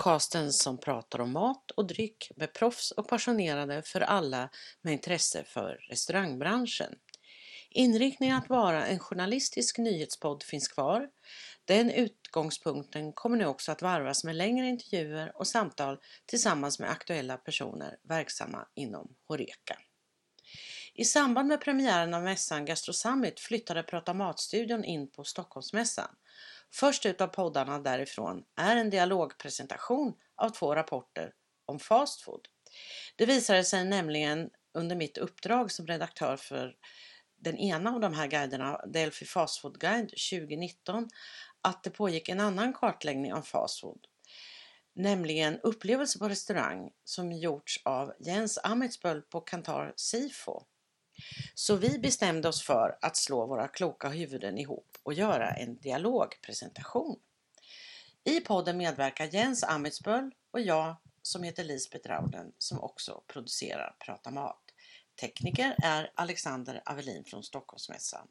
Podcasten som pratar om mat och dryck med proffs och passionerade för alla med intresse för restaurangbranschen. Inriktningen att vara en journalistisk nyhetspodd finns kvar. Den utgångspunkten kommer nu också att varvas med längre intervjuer och samtal tillsammans med aktuella personer verksamma inom Horeca. I samband med premiären av mässan Gastro Summit flyttade Prata Matstudion in på Stockholmsmässan. Först ut av poddarna därifrån är en dialogpresentation av två rapporter om fast food. Det visade sig nämligen under mitt uppdrag som redaktör för den ena av de här guiderna, Delphi Fast Food Guide 2019, att det pågick en annan kartläggning av fast food, nämligen upplevelse på restaurang som gjorts av Jens Amitsböll på Kantar Sifo. Så vi bestämde oss för att slå våra kloka huvuden ihop och göra en dialogpresentation. I podden medverkar Jens Amitsböll och jag som heter Lisbeth Rauden som också producerar Prata Mat. Tekniker är Alexander Avelin från Stockholmsmässan.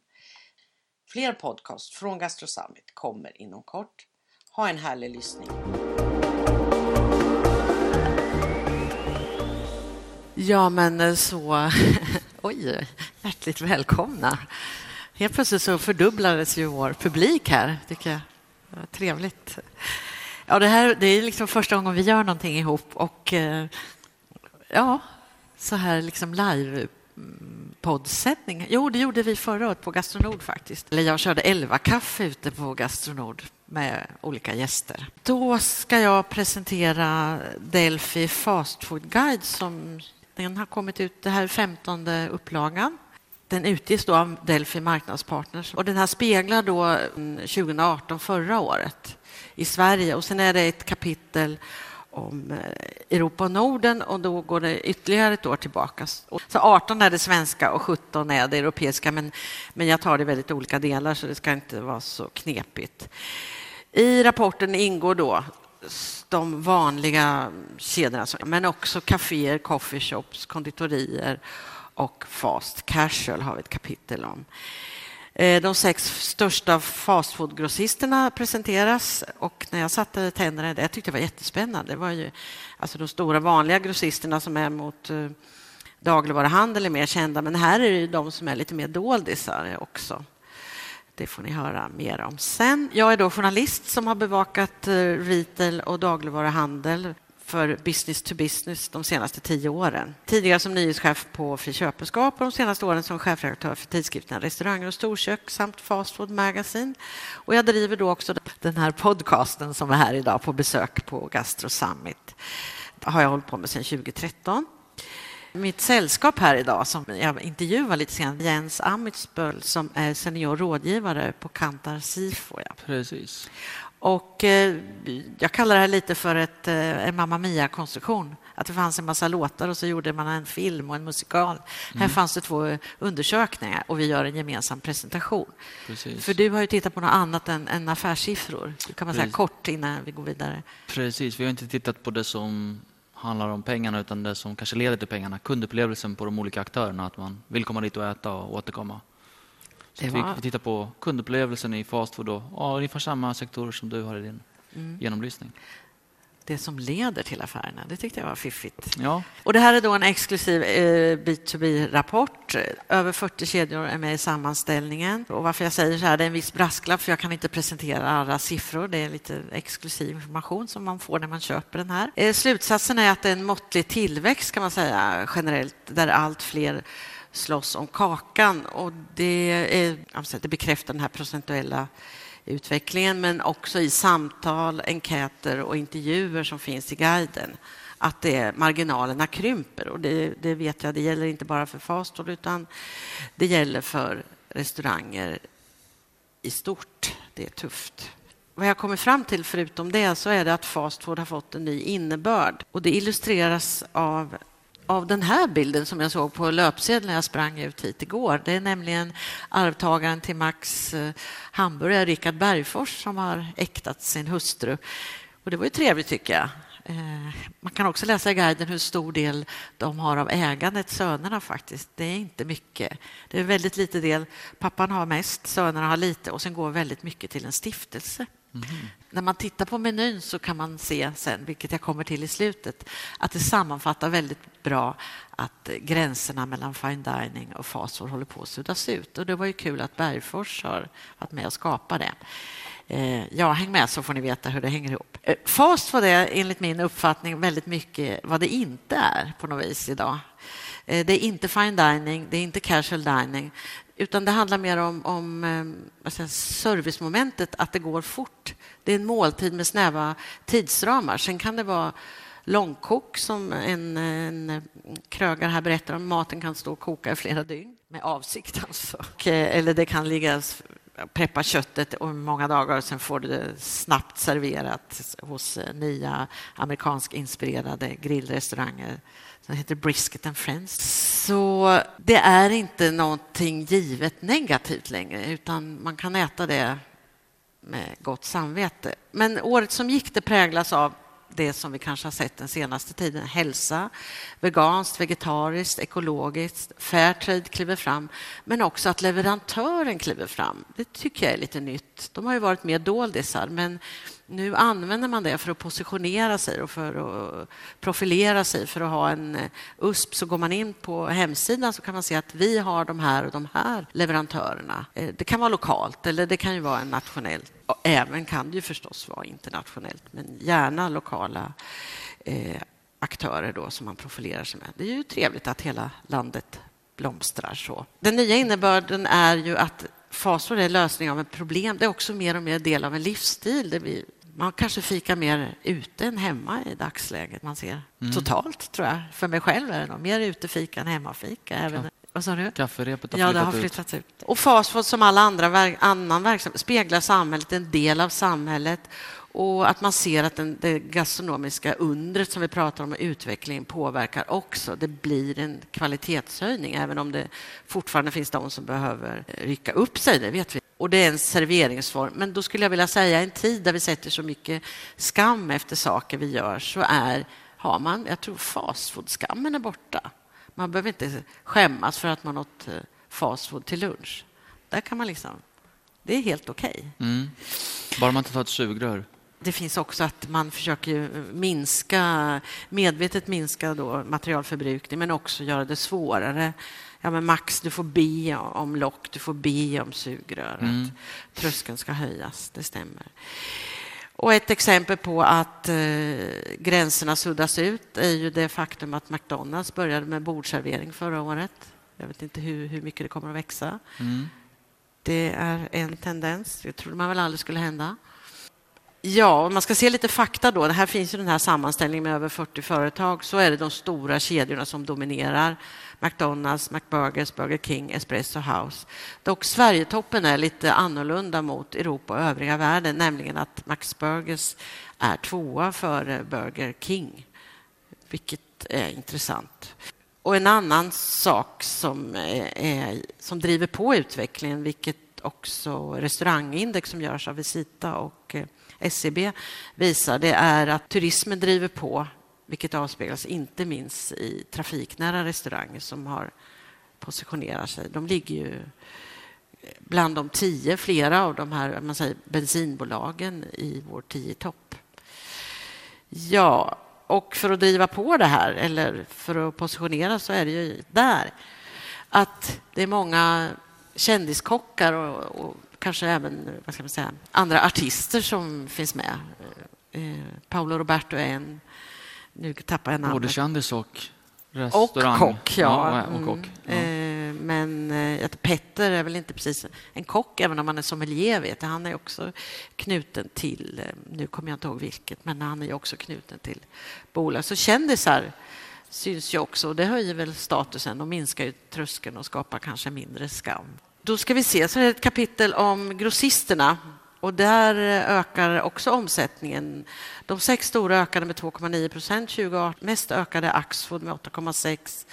Fler podcast från Gastrosummit kommer inom kort. Ha en härlig lyssning! Ja men så, oj, hjärtligt välkomna! Helt plötsligt så fördubblades ju vår publik här, tycker jag. Trevligt. Ja, det här det är liksom första gången vi gör någonting ihop och eh, ja, så här liksom live poddsändning. Jo, det gjorde vi förra året på Gastronord faktiskt. Eller jag körde elva kaffe ute på Gastronord med olika gäster. Då ska jag presentera Delphi Fast Food Guide som den har kommit ut, det här är femtonde upplagan. Den utges då av Delphi Marknadspartners och den här speglar då mm, 2018, förra året, i Sverige. Och sen är det ett kapitel om eh, Europa och Norden och då går det ytterligare ett år tillbaka. Så 18 är det svenska och 17 är det europeiska, men, men jag tar det i väldigt olika delar så det ska inte vara så knepigt. I rapporten ingår då de vanliga kedjorna, men också kaféer, coffeeshops, konditorier och fast casual har vi ett kapitel om. Eh, de sex största fastfoodgrossisterna presenteras och när jag satte tänderna i det, jag tyckte det var jättespännande. Det var ju alltså de stora vanliga grossisterna som är mot eh, dagligvaruhandel är mer kända, men här är det de som är lite mer doldisar också. Det får ni höra mer om sen. Jag är då journalist som har bevakat eh, retail och dagligvaruhandel för business to business de senaste tio åren. Tidigare som nyhetschef på Fri Köpenskap och de senaste åren som chefredaktör för tidskrifterna Restauranger och storkök samt Fast Food Magazine. Och jag driver då också den här podcasten som är här idag på besök på Gastro Summit. Det har jag hållit på med sedan 2013. Mitt sällskap här idag, som jag intervjuar lite sen, Jens Amitsböll som är senior rådgivare på Kantar Sifo. Ja. Precis. Och eh, jag kallar det här lite för ett, eh, en Mamma Mia-konstruktion. Att det fanns en massa låtar och så gjorde man en film och en musikal. Mm. Här fanns det två undersökningar och vi gör en gemensam presentation. Precis. För du har ju tittat på något annat än, än affärssiffror. Kan man säga kort innan vi går vidare. Precis, vi har inte tittat på det som handlar om pengarna utan det som kanske leder till pengarna. Kundupplevelsen på de olika aktörerna, att man vill komma dit och äta och återkomma. Så var... vi tittar på kundupplevelsen i fast food och ja, ungefär samma sektorer som du har i din mm. genomlysning. Det som leder till affärerna, det tyckte jag var fiffigt. Ja. Och det här är då en exklusiv eh, B2B-rapport. Över 40 kedjor är med i sammanställningen. Och varför jag säger så här, det är en viss brasklapp för jag kan inte presentera alla siffror. Det är lite exklusiv information som man får när man köper den här. Eh, slutsatsen är att det är en måttlig tillväxt kan man säga generellt, där allt fler slåss om kakan. Och det, är, det bekräftar den här procentuella utvecklingen men också i samtal, enkäter och intervjuer som finns i guiden att det, marginalerna krymper. Och det, det vet jag, det gäller inte bara för fast food utan det gäller för restauranger i stort. Det är tufft. Vad jag kommer fram till förutom det så är det att fast food har fått en ny innebörd. Och det illustreras av av den här bilden som jag såg på löpsedeln när jag sprang ut hit igår. Det är nämligen arvtagaren till Max eh, hamburgare, Rickard Bergfors, som har äktat sin hustru. Och det var ju trevligt, tycker jag. Eh, man kan också läsa i guiden hur stor del de har av ägandet, sönerna faktiskt. Det är inte mycket. Det är väldigt lite del. Pappan har mest, sönerna har lite och sen går väldigt mycket till en stiftelse. Mm. När man tittar på menyn så kan man se sen, vilket jag kommer till i slutet, att det sammanfattar väldigt bra att gränserna mellan fine dining och fast food håller på att suddas ut. Och det var ju kul att Bergfors har varit med och skapat det. Eh, ja, häng med så får ni veta hur det hänger ihop. Eh, fast var det enligt min uppfattning väldigt mycket vad det inte är på något vis idag. Eh, det är inte fine dining, det är inte casual dining utan det handlar mer om, om eh, säga, servicemomentet, att det går fort. Det är en måltid med snäva tidsramar. Sen kan det vara långkok som en, en krögare här berättar om. Maten kan stå och koka i flera dygn med avsikt. Alltså. Eh, eller det kan ligga preppa köttet om många dagar och sen får du det snabbt serverat hos nya amerikansk inspirerade grillrestauranger som heter Brisket and Friends. Så det är inte någonting givet negativt längre utan man kan äta det med gott samvete. Men året som gick det präglas av det som vi kanske har sett den senaste tiden. Hälsa, veganskt, vegetariskt, ekologiskt. Fairtrade kliver fram, men också att leverantören kliver fram. Det tycker jag är lite nytt. De har ju varit mer doldisar, men nu använder man det för att positionera sig och för att profilera sig. För att ha en eh, USP så går man in på hemsidan så kan man se att vi har de här och de här leverantörerna. Eh, det kan vara lokalt eller det kan ju vara en. Även kan det ju förstås vara internationellt, men gärna lokala eh, aktörer då som man profilerar sig med. Det är ju trevligt att hela landet blomstrar så. Den nya innebörden är ju att fasor är lösning av ett problem. Det är också mer och mer del av en livsstil. Det blir man kanske fikar mer ute än hemma i dagsläget. Man ser mm. totalt, tror jag. För mig själv är det nog mer utefika än hemmafika. Även, vad sa du? Kafferepet har ja, det har flyttats ut. ut. Och fastfood som alla andra annan verksamhet speglar samhället, en del av samhället och att man ser att den, det gastronomiska undret som vi pratar om, utvecklingen, påverkar också. Det blir en kvalitetshöjning, även om det fortfarande finns de som behöver rycka upp sig, det vet vi. Och det är en serveringsform. Men då skulle jag vilja säga, en tid där vi sätter så mycket skam efter saker vi gör, så är, har man, jag tror fastfood-skammen är borta. Man behöver inte skämmas för att man åt eh, fastfood till lunch. Där kan man liksom, det är helt okej. Okay. Mm. Bara man inte tar ett sugrör det finns också att man försöker minska, medvetet minska då materialförbrukning men också göra det svårare. Ja, men Max, du får be om lock, du får be om sugrör. Mm. Tröskeln ska höjas, det stämmer. Och ett exempel på att eh, gränserna suddas ut är ju det faktum att McDonalds började med bordservering förra året. Jag vet inte hur, hur mycket det kommer att växa. Mm. Det är en tendens. Det trodde man väl aldrig skulle hända. Ja, om man ska se lite fakta då. Det här finns ju den här sammanställningen med över 40 företag. Så är det de stora kedjorna som dominerar. McDonalds, McBurgers, Burger King, Espresso House. Dock Sverigetoppen är lite annorlunda mot Europa och övriga världen, nämligen att Max Burgers är tvåa före Burger King, vilket är intressant. Och en annan sak som, är, som driver på utvecklingen, vilket också restaurangindex som görs av Visita och eh, SCB visar, det är att turismen driver på, vilket avspeglas inte minst i trafiknära restauranger som har positionerar sig. De ligger ju bland de tio, flera av de här man säger, bensinbolagen i vår tio topp. Ja, och för att driva på det här, eller för att positionera, så är det ju där att det är många kändiskockar och, och kanske även vad ska man säga, andra artister som finns med. Eh, Paolo Roberto är en. Nu tappar jag namnet. Både kändis och restaurang. Och kock, ja. ja, och kock. ja. Mm. Men eh, Petter är väl inte precis en kock, även om han är sommelier. Vet jag. Han är också knuten till, eh, nu kommer jag inte ihåg vilket, men han är också knuten till bolag. Så kändisar syns ju också det höjer väl statusen och minskar ju tröskeln och skapar kanske mindre skam. Då ska vi se, så är det ett kapitel om grossisterna. Och där eh, ökar också omsättningen. De sex stora ökade med 2,9 procent 2018. Mest ökade Axfood med 8,6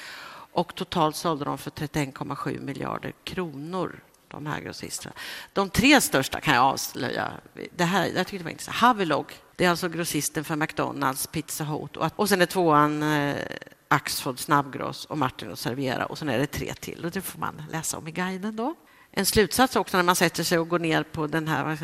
och totalt sålde de för 31,7 miljarder kronor. De här grossisterna. De tre största kan jag avslöja. Det här, jag tyckte det var intressant. Havelog, det är alltså grossisten för McDonalds, Pizza Hut och, och sen är tvåan eh, Axfood Snabbgross och Martin och Servera och sen är det tre till och det får man läsa om i guiden då. en slutsats också när man sätter sig och går ner på den här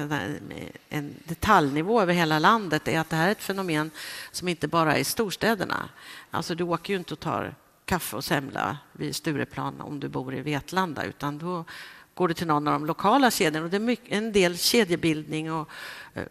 en detaljnivå över hela landet är att det här är ett fenomen som inte bara är i storstäderna. Alltså du åker ju inte och tar kaffe och semla vid Stureplan om du bor i Vetlanda utan då går du till någon av de lokala kedjorna. Och det är mycket, en del kedjebildning och eh,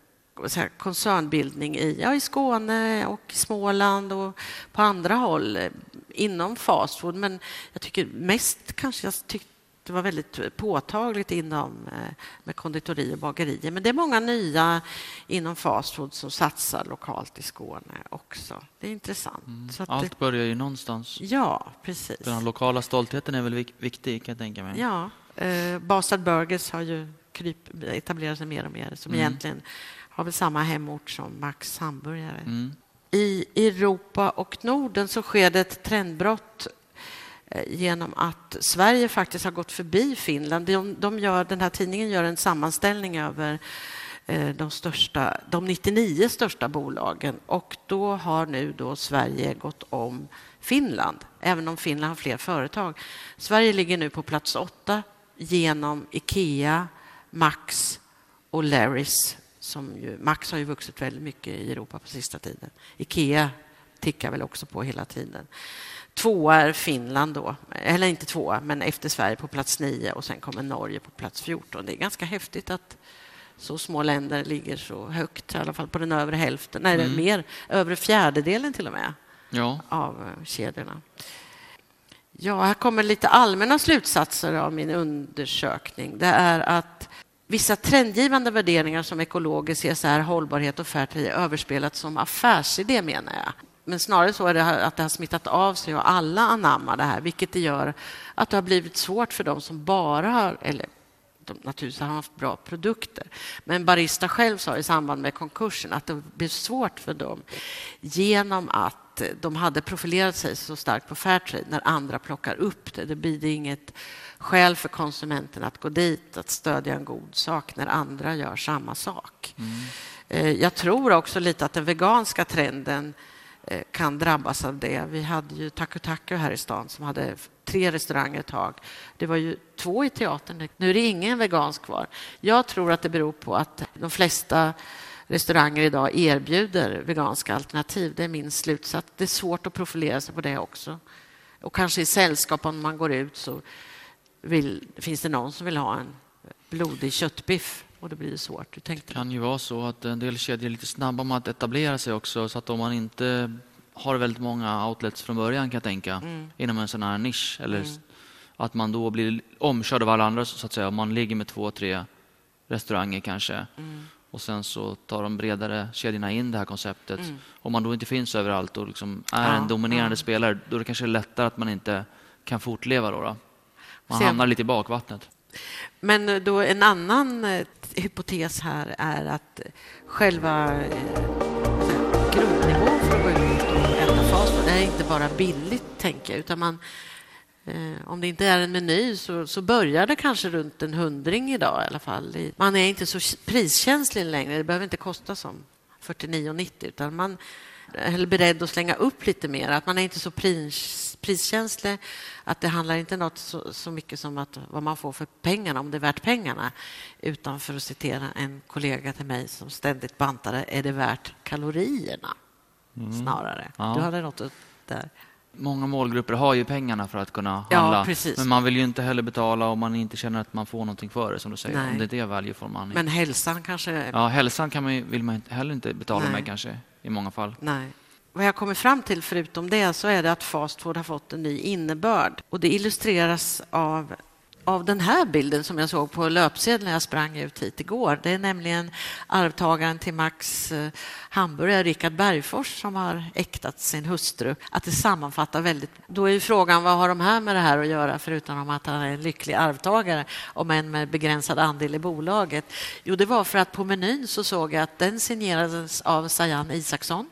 eh, koncernbildning i, ja, i Skåne och Småland och på andra håll eh, inom fastfood. Men jag tycker mest kanske jag tyckte det var väldigt påtagligt inom eh, med konditori och bagerier. Men det är många nya inom fastfood som satsar lokalt i Skåne också. Det är intressant. Mm. Allt det... börjar ju någonstans. Ja, precis. Den lokala stoltheten är väl viktig, kan jag tänka mig. Ja. Eh, Bastard Burgers har ju kryp, etablerat sig mer och mer som mm. egentligen har väl samma hemort som Max hamburgare. Mm. I Europa och Norden så sker det ett trendbrott Eh, genom att Sverige faktiskt har gått förbi Finland. De, de gör, den här tidningen gör en sammanställning över eh, de, största, de 99 största bolagen och då har nu då Sverige gått om Finland, även om Finland har fler företag. Sverige ligger nu på plats åtta genom Ikea, Max och Larrys. Som ju, Max har ju vuxit väldigt mycket i Europa på sista tiden. Ikea tickar väl också på hela tiden. Tvåa är Finland då, eller inte tvåa, men efter Sverige på plats nio och sen kommer Norge på plats 14. Det är ganska häftigt att så små länder ligger så högt, i alla fall på den övre hälften, nej, mm. mer, övre fjärdedelen till och med ja. av eh, kedjorna. Ja, här kommer lite allmänna slutsatser av min undersökning. Det är att vissa trendgivande värderingar som ekologisk, CSR, hållbarhet och Fairtrade är överspelat som affärsidé, menar jag men snarare så är det att det har smittat av sig och alla anammar det här, vilket det gör att det har blivit svårt för dem som bara har, eller de naturligtvis har haft bra produkter. Men Barista själv sa i samband med konkursen att det blev svårt för dem genom att de hade profilerat sig så starkt på Fairtrade när andra plockar upp det. Det blir inget skäl för konsumenten att gå dit, att stödja en god sak när andra gör samma sak. Mm. Eh, jag tror också lite att den veganska trenden Eh, kan drabbas av det. Vi hade ju Taku Taku här i stan som hade tre restauranger ett tag. Det var ju två i teatern. Nu är det ingen vegansk kvar. Jag tror att det beror på att de flesta restauranger idag erbjuder veganska alternativ. Det är min slutsats. Det är svårt att profilera sig på det också. Och kanske i sällskap, om man går ut, så vill, finns det någon som vill ha en blodig köttbiff och då blir det svårt. Du tänkte... Det kan ju vara så att en del kedjor är lite snabba med att etablera sig också så att om man inte har väldigt många outlets från början kan jag tänka mm. inom en sån här nisch eller mm. att man då blir omkörd av alla andra så att säga. Om man ligger med två, tre restauranger kanske mm. och sen så tar de bredare kedjorna in det här konceptet. Mm. Om man då inte finns överallt och liksom är ja, en dominerande ja. spelare då är det kanske lättare att man inte kan fortleva. Då, då. Man Sen... hamnar lite i bakvattnet. Men då en annan eh, hypotes här är att själva eh, grundnivån för att gå ut och äta fast det är inte bara billigt, tänker jag, utan man eh, om det inte är en meny så, så börjar det kanske runt en hundring idag i alla fall. Man är inte så priskänslig längre. Det behöver inte kosta som 49,90 utan man är beredd att slänga upp lite mer. Att man är inte så pris priskänslig. Att det handlar inte något så, så mycket som att vad man får för pengarna, om det är värt pengarna. Utan för att citera en kollega till mig som ständigt bantade, är det värt kalorierna? Mm. Snarare. Ja. Du hade något där. Många målgrupper har ju pengarna för att kunna handla. Ja, men man vill ju inte heller betala om man inte känner att man får någonting för det, som du säger. Nej. Om det är value for money. Men hälsan kanske... Ja, hälsan kan man, vill man heller inte betala Nej. med kanske, i många fall. Nej vad jag kommer fram till förutom det så är det att fast food har fått en ny innebörd. Och det illustreras av, av den här bilden som jag såg på löpsedeln när jag sprang ut hit igår. Det är nämligen arvtagaren till Max eh, hamburgare, Rickard Bergfors, som har äktat sin hustru. Att det sammanfattar väldigt... Då är frågan vad har de här med det här att göra förutom att han är en lycklig arvtagare, om än med begränsad andel i bolaget? Jo, det var för att på menyn så såg jag att den signerades av Sajan Isaksson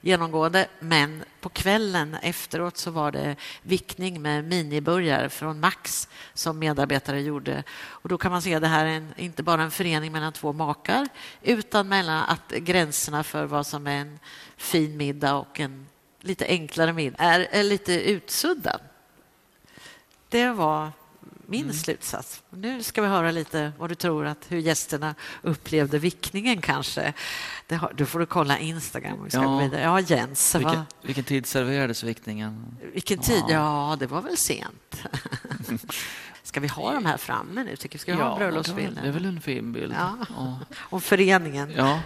genomgående. Men på kvällen efteråt så var det vickning med miniburgare från Max som medarbetare gjorde. Och då kan man se att det här är en, inte bara en förening mellan två makar utan mellan att gränserna för vad som är en fin middag och en lite enklare middag är, är lite utsuddad. Det var min mm. slutsats. Nu ska vi höra lite vad du tror att hur gästerna upplevde vickningen kanske. Har, du får du kolla Instagram. Vi ska ja. vidare. ja, Jens. Vilken, vilken tid serverades vickningen? Vilken tid? Ja, ja det var väl sent. Ska vi ha de här framme nu? Tycker Ska vi ja, ha bröllopsbilden? Det är väl en fin bild. Ja. Om föreningen. Ja.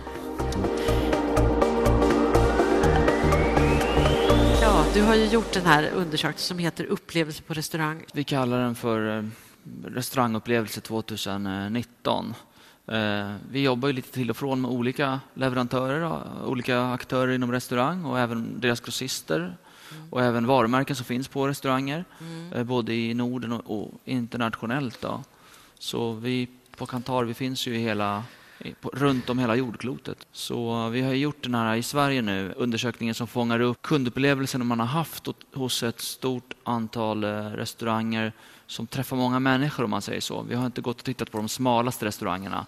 Du har ju gjort den här undersökningen som heter Upplevelse på restaurang. Vi kallar den för eh, Restaurangupplevelse 2019. Eh, vi jobbar ju lite till och från med olika leverantörer, olika aktörer inom restaurang och även deras grossister och även varumärken som finns på restauranger, mm. Eh, både i Norden och, internationellt. Då. Så vi på Kantar vi finns ju i hela, runt om hela jordklotet. Så vi har gjort den här i Sverige nu, undersökningen som fångar upp kundupplevelsen man har haft hos ett stort antal eh, restauranger som träffar många människor om man säger så. Vi har inte gått och tittat på de smalaste restaurangerna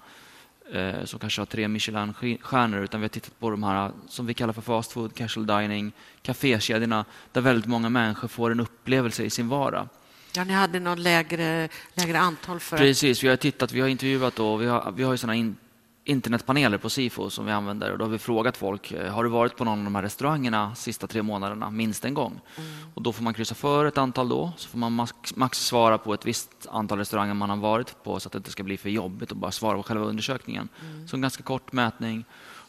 eh, som kanske har tre Michelin-stjärnor, utan vi har tittat på de här som vi kallar för fast food, casual dining, kafékedjorna, där väldigt många människor får en upplevelse i sin vardag. Ja, ni hade något lägre, lägre antal för... Precis, vi har tittat, vi har intervjuat och vi har, vi har ju såna in, internetpaneler på Sifo som vi använder och då har vi frågat folk, eh, har du varit på någon av de här restaurangerna sista tre månaderna, minst en gång? Mm. Och då får man kryssa för ett antal då, så får man max, max, svara på ett visst antal restauranger man har varit på så att det inte ska bli för jobbigt att bara svara på själva undersökningen. Mm. Så en ganska kort mätning.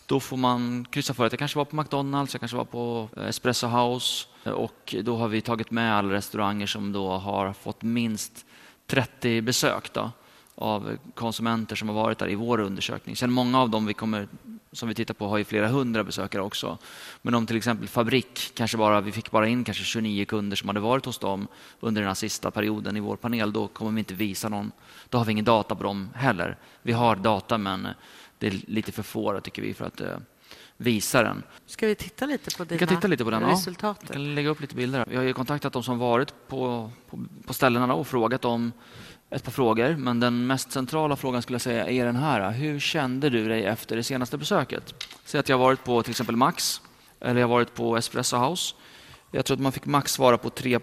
Då får man kryssa för att jag kanske var på McDonalds, jag kanske var på eh, Espresso House och då har vi tagit med alla restauranger som då har fått minst 30 besök. Då av konsumenter som har varit där i vår undersökning. Sen många av dem vi kommer, som vi tittar på har ju flera hundra besökare också. Men om till exempel Fabrik, kanske bara, vi fick bara in kanske 29 kunder som hade varit hos dem under den här sista perioden i vår panel, då kommer vi inte visa någon. Då har vi ingen data på dem heller. Vi har data men det är lite för få tycker vi för att uh, visa den. Ska vi titta lite på dina vi kan titta lite på den, resultat? Ja. Vi kan lägga upp lite bilder. Vi har kontaktat de som varit på, på, på ställena och frågat om ett par frågor, men den mest centrala frågan skulle jag säga är den här. Hur kände du dig efter det senaste besöket? Säg att jag varit på till exempel Max eller jag varit på Espresso House. Jag tror att man fick max svara på tre,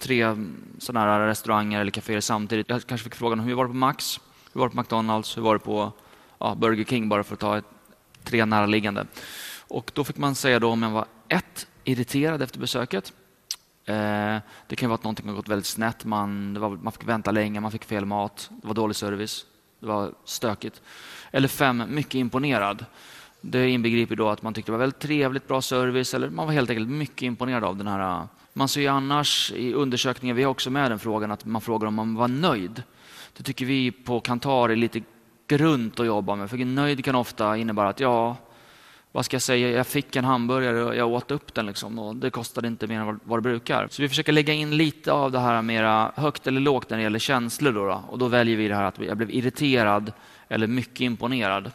tre sådana här restauranger eller kaféer samtidigt. Jag kanske fick frågan hur var det på Max, hur var det på McDonalds, hur var det på ja, Burger King, bara för att ta ett, tre näraliggande. Och då fick man säga då om jag var ett, irriterad efter besöket. Eh, det kan vara att någonting har gått väldigt snett. Man, var, man fick vänta länge, man fick fel mat, det var dålig service, det var stökigt. Eller fem, mycket imponerad. Det inbegriper då att man tyckte det var väldigt trevligt, bra service eller man var helt enkelt mycket imponerad av den här. Eh. Man ser ju annars i undersökningar, vi har också med den frågan, att man frågar om man var nöjd. Det tycker vi på Kantar är lite grunt att jobba med, för nöjd kan ofta innebära att ja, vad ska jag säga, jag fick en hamburgare och jag åt upp den liksom, och det kostade inte mer än vad det brukar. Så vi försöker lägga in lite av det här mera högt eller lågt när det gäller känslor. Då, då. Och då väljer vi det här att jag blev irriterad eller mycket imponerad.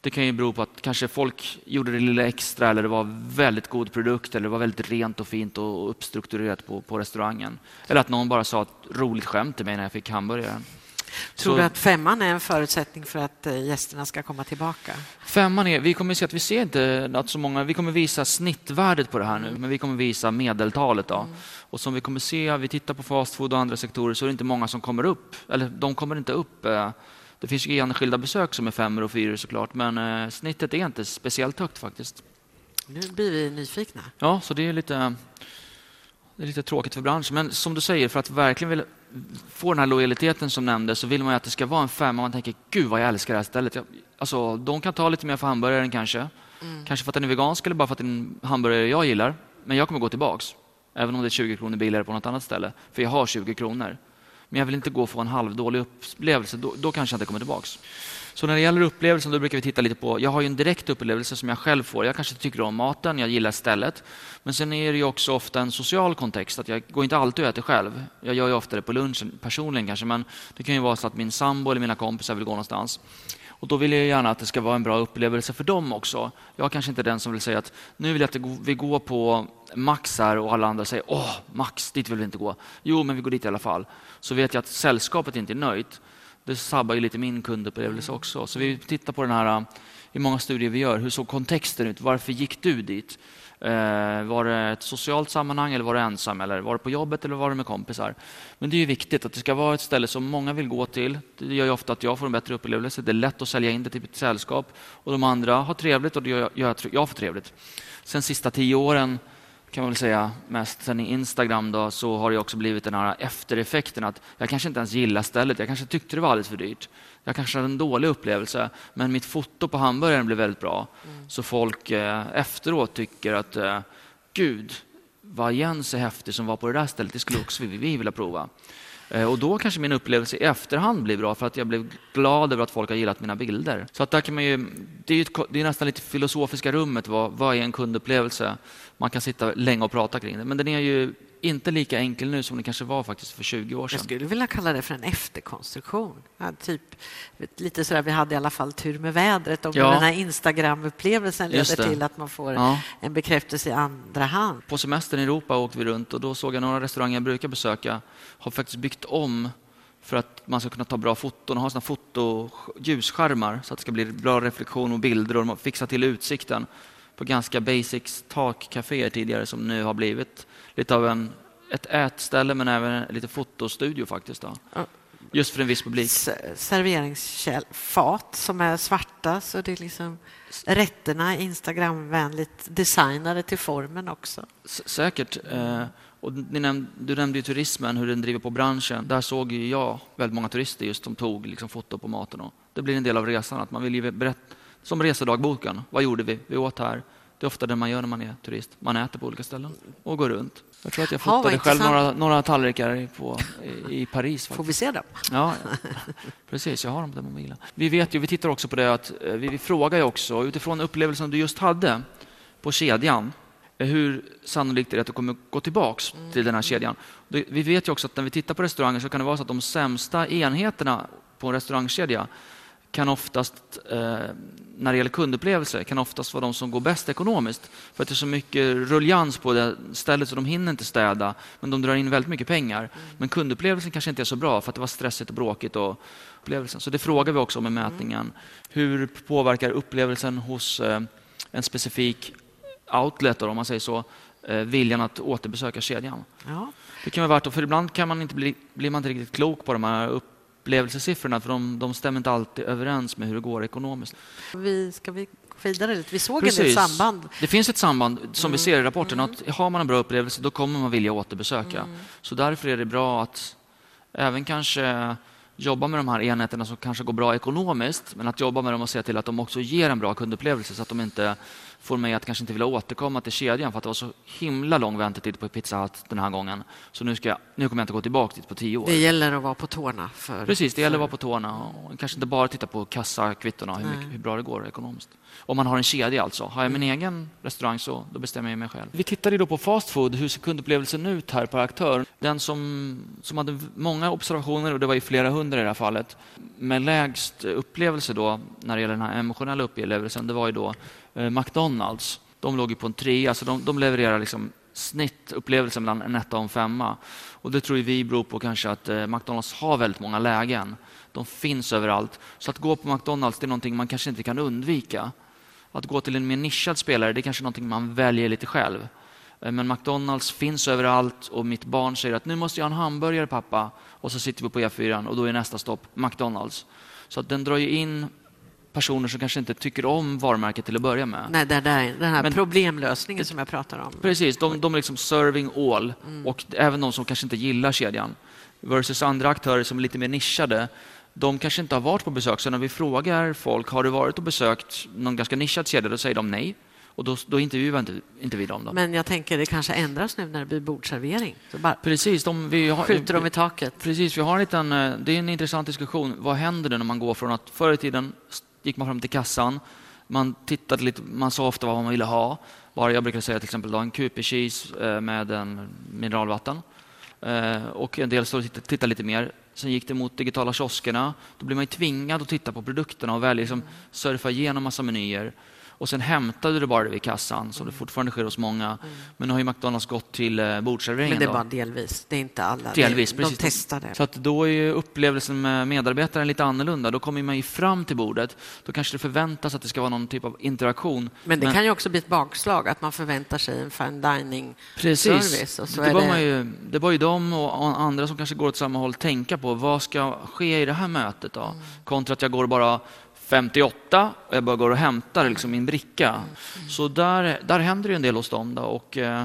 Det kan ju bero på att kanske folk gjorde det lilla extra eller det var väldigt god produkt eller det var väldigt rent och fint och uppstrukturerat på, på restaurangen. Eller att någon bara sa ett roligt skämt till mig när jag fick hamburgaren. Tror du att femman är en förutsättning för att eh, gästerna ska komma tillbaka? Femman är, vi kommer se att vi ser inte att så många, vi kommer visa snittvärdet på det här nu, men vi kommer visa medeltalet. Då. Mm. Och som vi kommer se, vi tittar på fast food och andra sektorer, så är det inte många som kommer upp, eller de kommer inte upp. Eh, det finns ju enskilda besök som är femmor och fyror såklart, men eh, snittet är inte speciellt högt faktiskt. Nu blir vi nyfikna. Ja, så det är lite, det är lite tråkigt för branschen. Men som du säger, för att verkligen vill få den här lojaliteten som nämndes så vill man ju att det ska vara en femma. Man tänker, gud vad jag älskar det här stället. Jag, alltså, de kan ta lite mer för hamburgaren kanske. Mm. Kanske för att den är vegansk eller bara för att det är en hamburgare jag gillar. Men jag kommer gå tillbaks. Även om det är 20 kronor billigare på något annat ställe. För jag har 20 kronor. Men jag vill inte gå och få en halvdålig upplevelse. Då, då kanske jag inte kommer tillbaks. Så när det gäller upplevelsen då brukar vi titta lite på, jag har ju en direkt upplevelse som jag själv får. Jag kanske tycker om maten, jag gillar stället. Men sen är det ju också ofta en social kontext, att jag går inte alltid och äter själv. Jag gör ju ofta det på lunchen personligen kanske, men det kan ju vara så att min sambo eller mina kompisar vill gå någonstans. Och då vill jag gärna att det ska vara en bra upplevelse för dem också. Jag kanske inte är den som vill säga att nu vill jag att vi går på Max här och alla andra säger åh, Max, dit vill vi inte gå. Jo, men vi går dit i alla fall. Så vet jag att sällskapet inte är nöjt det sabbar ju lite min kundupplevelse också. Så vi tittar på den här, äh, i många studier vi gör, hur såg kontexten ut? Varför gick du dit? Äh, var det ett socialt sammanhang eller var du ensam? Eller var det på jobbet eller var det med kompisar? Men det är ju viktigt att det ska vara ett ställe som många vill gå till. Det gör ju ofta att jag får en bättre upplevelse. Det är lätt att sälja in det till ett sällskap och de andra har trevligt och det gör jag, jag får trevligt. Sen sista tio åren kan man väl säga mest sen i Instagram då, så har det också blivit den här eftereffekten att jag kanske inte ens gillar stället. Jag kanske tyckte det var alldeles för dyrt. Jag kanske hade en dålig upplevelse, men mitt foto på hamburgaren blev väldigt bra. Mm. Så folk eh, efteråt tycker att eh, gud, vad Jens är häftig som var på det där stället. Det skulle också vi, vi vilja prova. Eh, och då kanske min upplevelse i efterhand blir bra för att jag blev glad över att folk har gillat mina bilder. Så att där kan man ju, det, är ett, det är nästan lite filosofiska rummet. Vad, vad är en kundupplevelse? Man kan sitta länge och prata kring det. Men den är ju inte lika enkel nu som det kanske var faktiskt för 20 år sedan. Jag skulle vilja kalla det för en efterkonstruktion. Ja, typ, lite sådär, vi hade i alla fall tur med vädret. Om ja. den här Instagram-upplevelsen leder till att man får ja. en bekräftelse i andra hand. På semestern i Europa åkte vi runt och då såg jag några restauranger jag brukar besöka har faktiskt byggt om för att man ska kunna ta bra foton och ha såna foto ljusskärmar så att det ska bli bra reflektion och bilder och fixa till utsikten på ganska basics takcaféer tidigare som nu har blivit lite av en, ett ätställe men även lite fotostudio faktiskt. Då. Just för en viss publik. Serveringsfat som är svarta så det är liksom rätterna Instagramvänligt designade till formen också. S säkert. Eh, och nämnde, du nämnde ju turismen, hur den driver på branschen. Där såg jag väldigt många turister just som tog liksom foto på maten. Och det blir en del av resan. Att man vill ju berätta, som resedagboken. Vad gjorde vi? Vi åt här. Det är ofta det man gör när man är turist. Man äter på olika ställen och går runt. Jag tror att jag fotade själv några, några tallrikar på, i, i Paris. Faktiskt. Får vi se dem? Ja, precis. Jag har dem på mobilen. Vi vet ju, vi tittar också på det att eh, vi, vi frågar ju också utifrån upplevelsen du just hade på kedjan hur sannolikt är det att du kommer gå tillbaks mm. till den här kedjan? Vi vet ju också att när vi tittar på restauranger så kan det vara så att de sämsta enheterna på en restaurangkedja kan oftast, eh, när det gäller kundupplevelse, kan oftast vara de som går bäst ekonomiskt. För att det är så mycket rullians på det stället så de hinner inte städa, men de drar in väldigt mycket pengar. Mm. Men kundupplevelsen kanske inte är så bra för att det var stressigt och bråkigt. Och upplevelsen. Så det frågar vi också om i mätningen. Mm. Hur påverkar upplevelsen hos eh, en specifik outlet, om man säger så, eh, viljan att återbesöka kedjan. Ja. Det kan vara värt att, för ibland kan man inte bli, blir man inte riktigt klok på de här upplevelsesiffrorna för de, de stämmer inte alltid överens med hur det går ekonomiskt. Vi, ska vi gå vidare lite? Vi såg Precis. ett samband. Det finns ett samband som mm. vi ser i rapporten. Mm. att Har man en bra upplevelse då kommer man vilja återbesöka. Mm. Så därför är det bra att även kanske jobba med de här enheterna som kanske går bra ekonomiskt, men att jobba med dem och se till att de också ger en bra kundupplevelse så att de inte får mig att kanske inte vilja återkomma till kedjan för att det var så himla lång väntetid på Pizza Hut den här gången. Så nu, ska jag, nu kommer jag inte gå tillbaka dit på tio år. Det gäller att vara på tårna. För, Precis, det gäller att vara på tårna och kanske inte bara titta på kassakvittona, hur, mycket, hur bra det går ekonomiskt. Om man har en kedja alltså. Har jag min mm. egen restaurang så då bestämmer jag mig själv. Vi tittade då på fast food. Hur ser kundupplevelsen ut här per aktör? Den som, som hade många observationer, och det var ju flera hundra i det här fallet, med lägst upplevelse då när det gäller den här emotionella upplevelsen, det var ju då Eh, McDonalds. De låg ju på en trea, så de, de levererar liksom snittupplevelsen mellan en etta och en femma. Och det tror vi beror på kanske att eh, McDonalds har väldigt många lägen. De finns överallt. Så att gå på McDonalds det är någonting man kanske inte kan undvika. Att gå till en mer nischad spelare det är kanske någonting man väljer lite själv. Eh, men McDonalds finns överallt och mitt barn säger att nu måste jag ha en hamburgare pappa. Och så sitter vi på E4 och då är nästa stopp McDonalds. Så att den drar ju in personer som kanske inte tycker om varumärket till att börja med. Nej, det där, den här Men, problemlösningen som jag pratar om. Precis, de, de är liksom serving all mm. och även de som kanske inte gillar kedjan. Versus andra aktörer som är lite mer nischade. De kanske inte har varit på besök, så när vi frågar folk har du varit och besökt någon ganska nischad kedja, då säger de nej. Och då, då intervjuar inte, inte vi dem. Då. Men jag tänker det kanske ändras nu när det blir bordservering. Precis, de, vi har, skjuter de i taket. Precis, vi har en liten, eh, det är en intressant diskussion. Vad händer när man går från att förr i tiden gick man fram till kassan, man tittade lite, man sa ofta vad man ville ha. Bara jag brukar säga till exempel då, en QP cheese eh, med en mineralvatten. Eh, och en del stod och tittade lite mer. Sen gick det mot digitala kioskerna. Då blir man tvingad att titta på produkterna och välja, liksom, surfa igenom massa menyer och sen hämtade du bara det vid kassan, som det mm. fortfarande sker hos många. Mm. Men nu har ju McDonalds gått till eh, bordsserveringen. Men det är bara delvis, det är inte alla. Delvis, de, precis. De testar det. Så att då är upplevelsen med medarbetaren lite annorlunda. Då kommer man ju fram till bordet. Då kanske det förväntas att det ska vara någon typ av interaktion. Men det Men... kan ju också bli ett bakslag, att man förväntar sig en fine dining-service. Det, det... Var ju, det var ju de och andra som kanske går åt samma håll tänka på. Vad ska ske i det här mötet då? Mm. Kontra att jag går bara 58 och jag bara går och hämtar liksom min bricka. Så där, där händer det en del hos dem. Då, och, eh,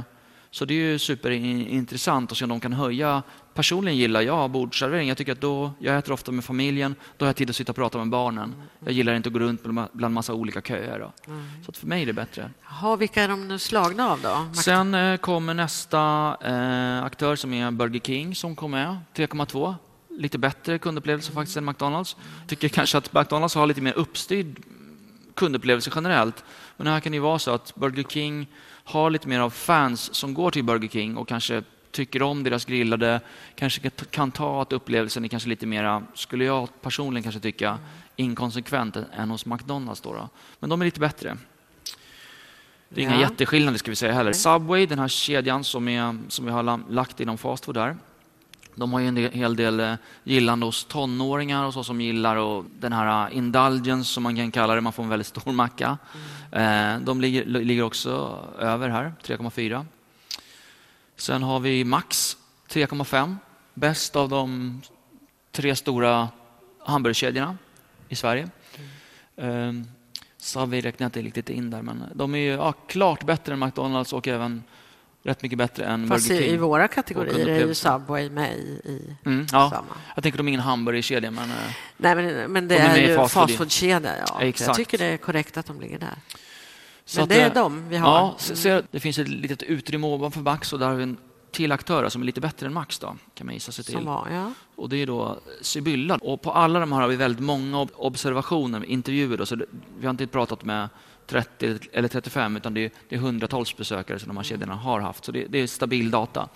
så det är ju superintressant att se om de kan höja. Personligen gillar jag bordsservering. Jag tycker att då, jag äter ofta med familjen, då har jag tid att sitta och prata med barnen. Jag gillar inte att gå runt bland massa olika köer. Då. Så för mig är det bättre. Ha, vilka är de nu slagna av då? Sen eh, kommer nästa eh, aktör som är Burger King som kom med, 3,2 lite bättre kundupplevelse faktiskt än McDonalds. Tycker kanske att McDonalds har lite mer uppstyrd kundupplevelse generellt. Men här kan det vara så att Burger King har lite mer av fans som går till Burger King och kanske tycker om deras grillade, kanske kan ta att upplevelsen är kanske lite mer, skulle jag personligen kanske tycka, inkonsekvent än hos McDonalds. Då, då. Men de är lite bättre. Det är ja. inga jätteskillnader ska vi säga heller. Subway, den här kedjan som, är, som vi har lagt inom fast food där, de har ju en hel del eh, gillande hos tonåringar och så som gillar och den här eh, indulgence som man kan kalla det, man får en väldigt stor macka. Mm. De ligger, ligger också över här, 3,4. Sen har vi Max 3,5. Bäst av de tre stora hamburgerkedjorna i Sverige. Mm. Subway räknar jag inte riktigt in där, men de är ju, ja, klart bättre än McDonalds och även rätt mycket bättre än Fast Burger King. i våra kategorier är ju Subway med i, i mm, ja. samma. Jag tänker de är ingen hamburgerkedja, men... Eh, Nej, men, men det de är, är ju fastfoodkedja. Ja. Exakt. Jag tycker det är korrekt att de ligger där. Så men det är eh, de vi har. Ja, ser, det finns ett litet utrymme ovanför Max och där har vi en till aktörer som är lite bättre än Max. Då, kan man gissa sig till. Var, ja. Och Det är då Sibylla. Och på alla de här har vi väldigt många observationer, intervjuer. Då, så vi har inte pratat med 30 eller 35 utan det är, det är hundratals besökare som de här kedjorna har haft. Så det, det är stabil data.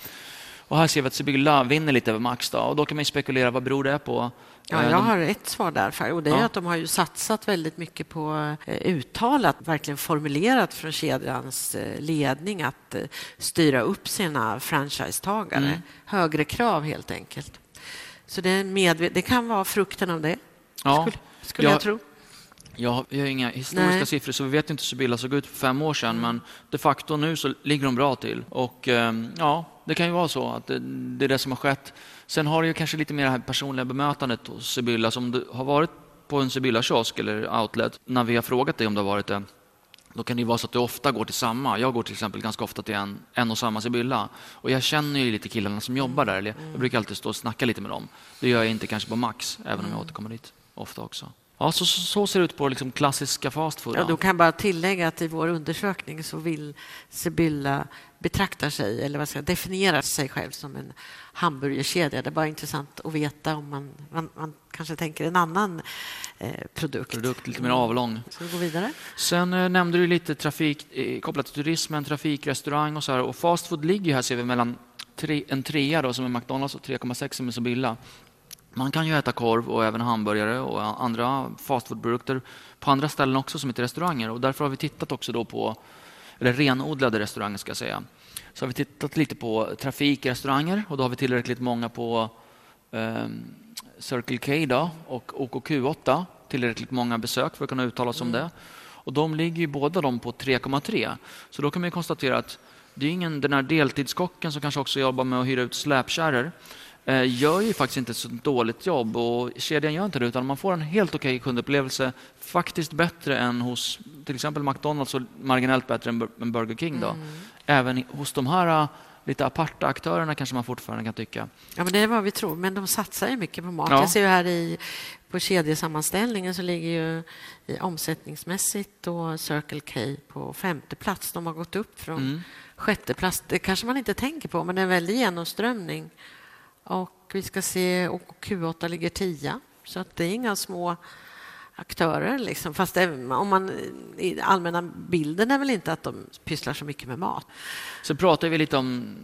Och här ser vi att Sibylla vinner lite över Max. Då, och då kan man spekulera vad beror det på. Ja, jag har ett svar där. Och det är ja. att de har ju satsat väldigt mycket på eh, uttalat, verkligen formulerat från kedjans eh, ledning att eh, styra upp sina franchisetagare. Mm. Högre krav helt enkelt. Så det, är det kan vara frukten av det, ja. skulle, skulle jag, jag tro. Ja, vi har inga historiska Nej. siffror så vi vet inte hur Sibylla såg ut för fem år sedan men de facto nu så ligger de bra till. Och ehm, ja, det kan ju vara så att det, det är det som har skett. Sen har det ju kanske lite mer det här personliga bemötandet hos Sibylla som du har varit på en Sibylla-kiosk eller outlet när vi har frågat dig om det har varit det. Då kan det vara så att du ofta går till samma. Jag går till exempel ganska ofta till en, en och samma Sibylla. Och jag känner ju lite killarna som jobbar där. Jag brukar alltid stå och snacka lite med dem. Det gör jag inte kanske på Max, även om jag återkommer dit ofta också. Ja, så, så ser det ut på liksom klassiska fast food. Ja, då kan jag bara tillägga att i vår undersökning så vill Sibylla betrakta sig, eller vad ska jag, definiera sig själv som en hamburgerkedja. Det är bara intressant att veta om man, man, man kanske tänker en annan eh, produkt. Produkt lite mer avlång. Så vi går vidare. Sen eh, nämnde du lite trafik eh, kopplat till turismen, trafik, restaurang och så här. Och fast food ligger här ser vi mellan tre, en trea då, som är McDonalds och 3,6 som är Sibylla. Man kan ju äta korv och även hamburgare och andra fastfoodprodukter på andra ställen också som heter restauranger. Och därför har vi tittat också då på, eller renodlade restauranger ska jag säga. Så har vi tittat lite på trafikrestauranger och då har vi tillräckligt många på eh, Circle K då, och OKQ8. Tillräckligt många besök för att kunna uttala oss mm. om det. Och de ligger ju båda de på 3,3. Så då kan man konstatera att det är ingen, den här deltidskocken som kanske också jobbar med att hyra ut släpkärror gör ju faktiskt inte ett så dåligt jobb och kedjan gör inte det utan man får en helt okej kundupplevelse. Faktiskt bättre än hos till exempel McDonalds och marginellt bättre än Burger King. Då. Mm. Även hos de här eh, lite aparta aktörerna kanske man fortfarande kan tycka. Ja, men det är vad vi tror, men de satsar ju mycket på mat. Ja. Jag ser ju här i, på kedjesammanställningen så ligger ju i omsättningsmässigt och Circle K på femte plats. De har gått upp från mm. sjätte plats. Det kanske man inte tänker på, men det är en väldig genomströmning och vi ska se, och Q8 ligger 10 så att det är inga små aktörer. Liksom. Fast det, om man, i allmänna bilden är väl inte att de pysslar så mycket med mat. Så pratar vi lite om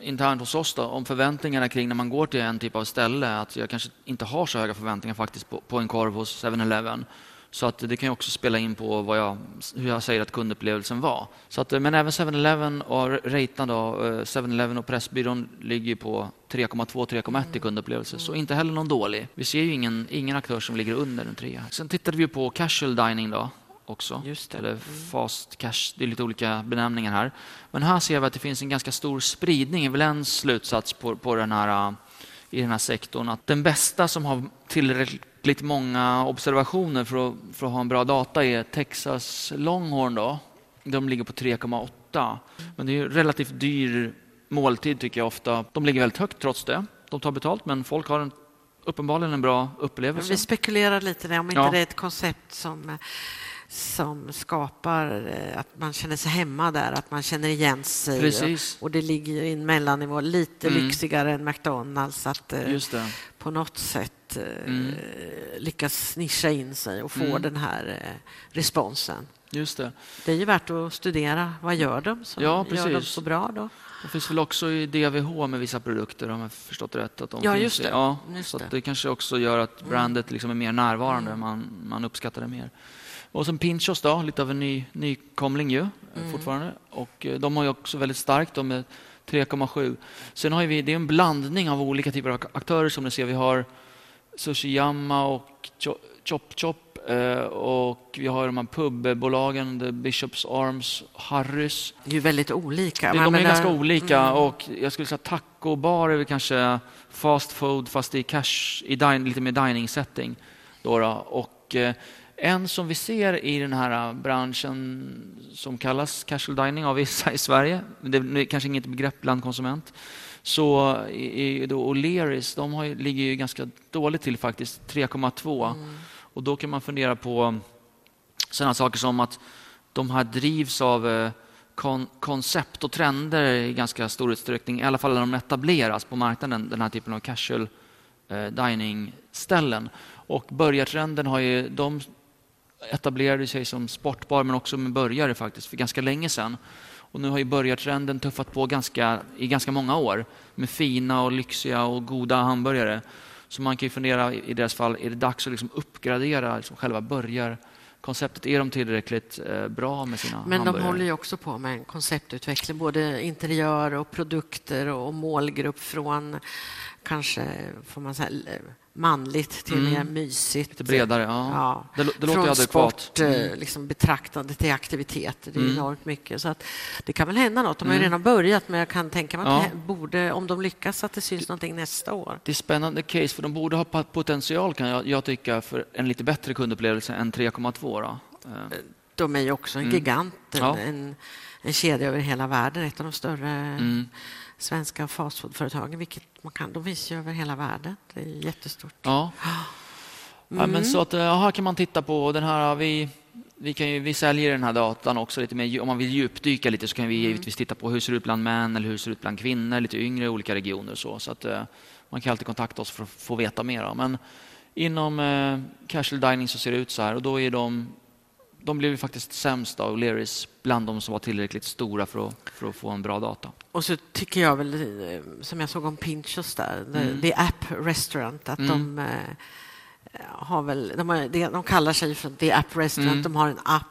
internt hos oss då, om förväntningarna kring när man går till en typ av ställe. Att jag kanske inte har så höga förväntningar faktiskt på, på en korv hos 7-Eleven. Så att det kan ju också spela in på vad jag, hur jag säger att kundupplevelsen var. Så att, men även 7-Eleven och Reitan, eh, 7-Eleven och Pressbyrån ligger på 3,2-3,1 i kundupplevelse. Så inte heller någon dålig. Vi ser ju ingen, ingen aktör som ligger under en trea. Sen tittade vi på casual dining då också. Just det. Eller fast cash, det är lite olika benämningar här. Men här ser vi att det finns en ganska stor spridning, är väl en slutsats på, på den här, i den här sektorn. Att den bästa som har tillräckligt många observationer för att, för att ha en bra data är Texas Longhorn. Då. De ligger på 3,8. Men det är relativt dyr måltid tycker jag ofta. De ligger väldigt högt trots det. De tar betalt men folk har en, uppenbarligen en bra upplevelse. Vi spekulerar lite där, om inte ja. det är ett koncept som som skapar eh, att man känner sig hemma där, att man känner igen sig. Precis. Och det ligger i en mellannivå, lite mm. lyxigare än McDonalds. Att eh, på något sätt eh, mm. lyckas nischa in sig och få mm. den här responsen. Just det. det är ju värt att studera. Vad gör de som ja, precis. gör dem så bra? då? Det finns väl också i DVH med vissa produkter, om jag förstått rätt. Att de ja, finns just det. Ja, just så det. det kanske också gör att mm. brandet liksom är mer närvarande. Mm. Man, man uppskattar det mer. Och sen Pinchos då, lite av en ny, nykomling ju mm. fortfarande. Och eh, de har ju också väldigt starkt, de med 3,7. Sen har vi, det är en blandning av olika typer av aktörer som ni ser. Vi har Sushiyama och Chop Chop eh, och vi har de här pubbolagen, The Bishops Arms, Harrys. Det är ju väldigt olika. De, de är ganska olika mm. och jag skulle säga tacobar är väl kanske fast food fast i cash, i din, lite mer dining setting. Då, då. Och, eh, en som vi ser i den här branschen som kallas casual dining av vissa i Sverige, det är kanske inget begrepp bland konsument, så är då O'Learys, de har, ligger ju ganska dåligt till faktiskt, 3,2. Mm. Och då kan man fundera på sådana saker som att de här drivs av eh, kon koncept och trender i ganska stor utsträckning, i alla fall när de etableras på marknaden, den här typen av casual eh, dining-ställen. Och börjartrenden har ju, de etablerade sig som sportbar men också med burgare faktiskt för ganska länge sedan. Och nu har ju burgartrenden tuffat på ganska, i ganska många år med fina och lyxiga och goda hamburgare. Så man kan ju fundera i deras fall, är det dags att liksom uppgradera liksom själva burgarkonceptet? Är de tillräckligt eh, bra med sina Men hamburgare? de håller ju också på med en konceptutveckling, både interiör och produkter och målgrupp från kanske, får man säga, manligt till mm. mer mysigt. Lite bredare, ja. ja. Det, det låter Från adekvat. sport, eh, mm. liksom, betraktande till aktiviteter. Det är mm. enormt mycket. Så att det kan väl hända något. De har ju mm. redan börjat, men jag kan tänka mig att ja. borde, om de lyckas, att det syns någonting nästa år. Det är spännande case, för de borde ha potential, kan jag, jag tycka, för en lite bättre kundupplevelse än 3,2. Eh, de är ju också en mm. gigant, en, ja. en, en kedja över hela världen, ett av de större mm svenska fastfoodföretagen, vilket man kan. De finns ju över hela världen. Det är jättestort. Ja. Mm. ja men så att, här kan man titta på den här. Vi, vi, kan ju, vi säljer den här datan också lite mer. Om man vill djupdyka lite så kan vi mm. givetvis titta på hur det ser ut bland män eller hur det ser ut bland kvinnor, lite yngre i olika regioner. Så, så att, eh, man kan alltid kontakta oss för att få veta mer. Men inom eh, casual dining så ser det ut så här och då är de de blev faktiskt sämst av O'Learys bland de som var tillräckligt stora för att, för att få en bra data. Och så tycker jag väl, eh, som jag såg om Pinchos där, mm. The App Restaurant, att mm. de eh, har väl, de, har, de kallar sig för The App Restaurant, mm. de har en app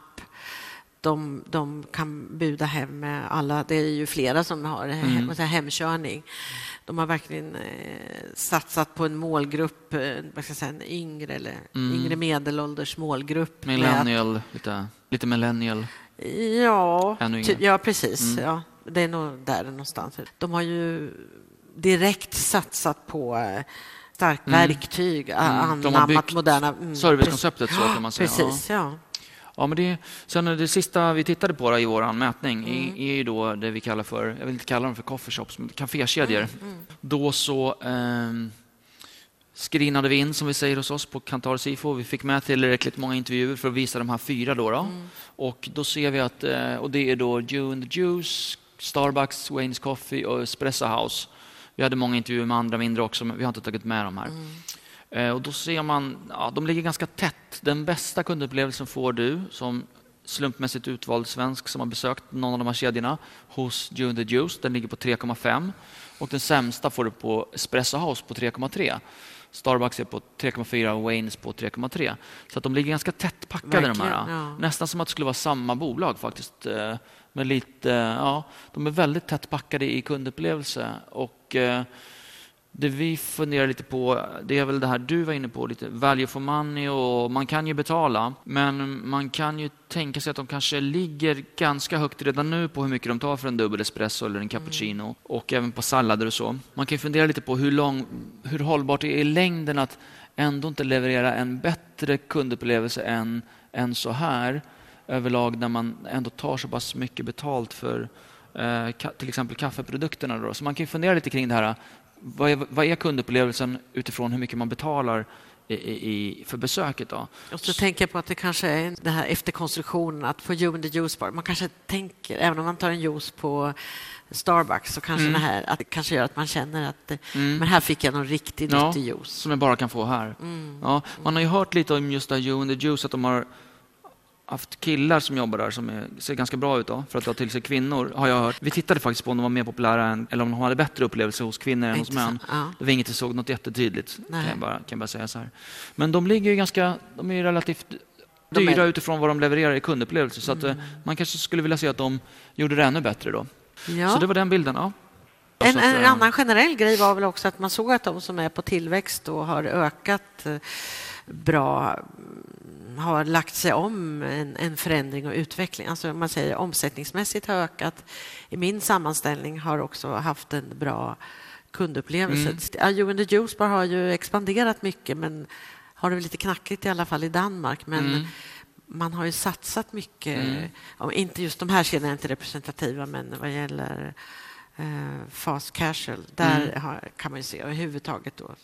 de, de, kan buda hem alla. Det är ju flera som har mm. hemkörning. De har verkligen eh, satsat på en målgrupp, eh, vad ska jag säga, en yngre eller mm. yngre medelålders målgrupp. Millennial, lite, lite millennial. Ja, ty, ja precis. Mm. Ja, det är nog där någonstans. De har ju direkt satsat på eh, starkt mm. verktyg, mm. anammat moderna... Mm, servicekonceptet så kan man säga. Precis, ja. Ja, men det, sen det sista vi tittade på då, i vår mätning mm. är, är då det vi kallar för, jag vill inte kalla dem för coffeeshops, men kafékedjor. Mm. Mm. Då så eh, screenade vi in, som vi säger hos oss på Kantar Sifo. Vi fick med tillräckligt många intervjuer för att visa de här fyra. Då, då. Mm. Och då ser vi att, eh, och det är då and the Juice, Starbucks, Wayne's Coffee och Espresso House. Vi hade många intervjuer med andra mindre också, men vi har inte tagit med dem här. Eh, och då ser man, ja, de ligger ganska tätt. Den bästa kundupplevelsen får du som slumpmässigt utvald svensk som har besökt någon av de här kedjorna hos June the Juice. Den ligger på 3,5 och den sämsta får du på Espresso House på 3,3. Starbucks är på 3,4 och Waynes på 3,3. Så att de ligger ganska tätt packade de här. Ja. Nästan som att det skulle vara samma bolag faktiskt. Eh, med lite, ja, de är väldigt tätt packade i kundupplevelse. Och, eh, det vi funderar lite på det är väl det här du var inne på, lite value for money och man kan ju betala men man kan ju tänka sig att de kanske ligger ganska högt redan nu på hur mycket de tar för en dubbel espresso eller en cappuccino mm. och även på sallader och så. Man kan fundera lite på hur, lång, hur hållbart det är i längden att ändå inte leverera en bättre kundupplevelse än, än så här överlag när man ändå tar så pass mycket betalt för eh, till exempel kaffeprodukterna. Då. Så man kan fundera lite kring det här vad är, vad är kundupplevelsen utifrån hur mycket man betalar i, i, för besöket. Då. Och så tänker jag på att det kanske är det här efterkonstruktionen, att på You and the Juice Bar, man kanske tänker, även om man tar en juice på Starbucks, så kanske mm. det här att det kanske gör att man känner att mm. men här fick jag någon riktigt ja, nyttig juice. Som jag bara kan få här. Mm. Ja, man har ju hört lite om just det You and the Juice, att de har haft killar som jobbar där som är, ser ganska bra ut då, för att dra till sig kvinnor, har jag hört. Vi tittade faktiskt på om de var mer populära än, eller om de hade bättre upplevelse hos kvinnor än hos män. Ja. Det var inget vi såg något jättetydligt, kan jag, bara, kan jag bara säga så här. Men de ligger ju ganska, de är relativt dyra är... utifrån vad de levererar i kundupplevelse. Så att, mm. man kanske skulle vilja se att de gjorde det ännu bättre då. Ja. Så det var den bilden. Ja. En, en, eh, annan generell grej var väl också att man såg att de som är på tillväxt och har ökat eh, har lagt sig om en, en förändring och utveckling. Alltså man säger omsättningsmässigt har ökat. I min sammanställning har också haft en bra kundupplevelse. Mm. You and the Juice Bar har ju expanderat mycket men har det lite knackigt i alla fall i Danmark. Men mm. man har ju satsat mycket. Mm. Inte just de här kedjorna är inte representativa men vad gäller eh, fast casual, där mm. har, kan man ju se överhuvudtaget då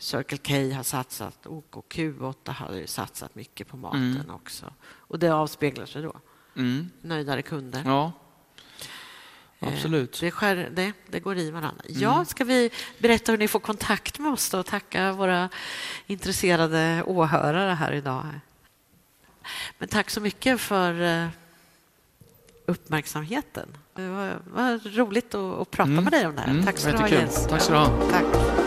Circle K har satsat, OK Q8 har satsat mycket på maten mm. också. Och det avspeglar sig då. Mm. Nöjdare kunder. Ja, eh, absolut. Det, skär, det, det går i varandra. Mm. Ja, ska vi berätta hur ni får kontakt med oss och tacka våra intresserade åhörare här idag. Men tack så mycket för eh, uppmärksamheten. Det var, var roligt att, att prata mm. med dig om det här. Mm, tack ska du ha, Jens. Tack ska du ha. Tack.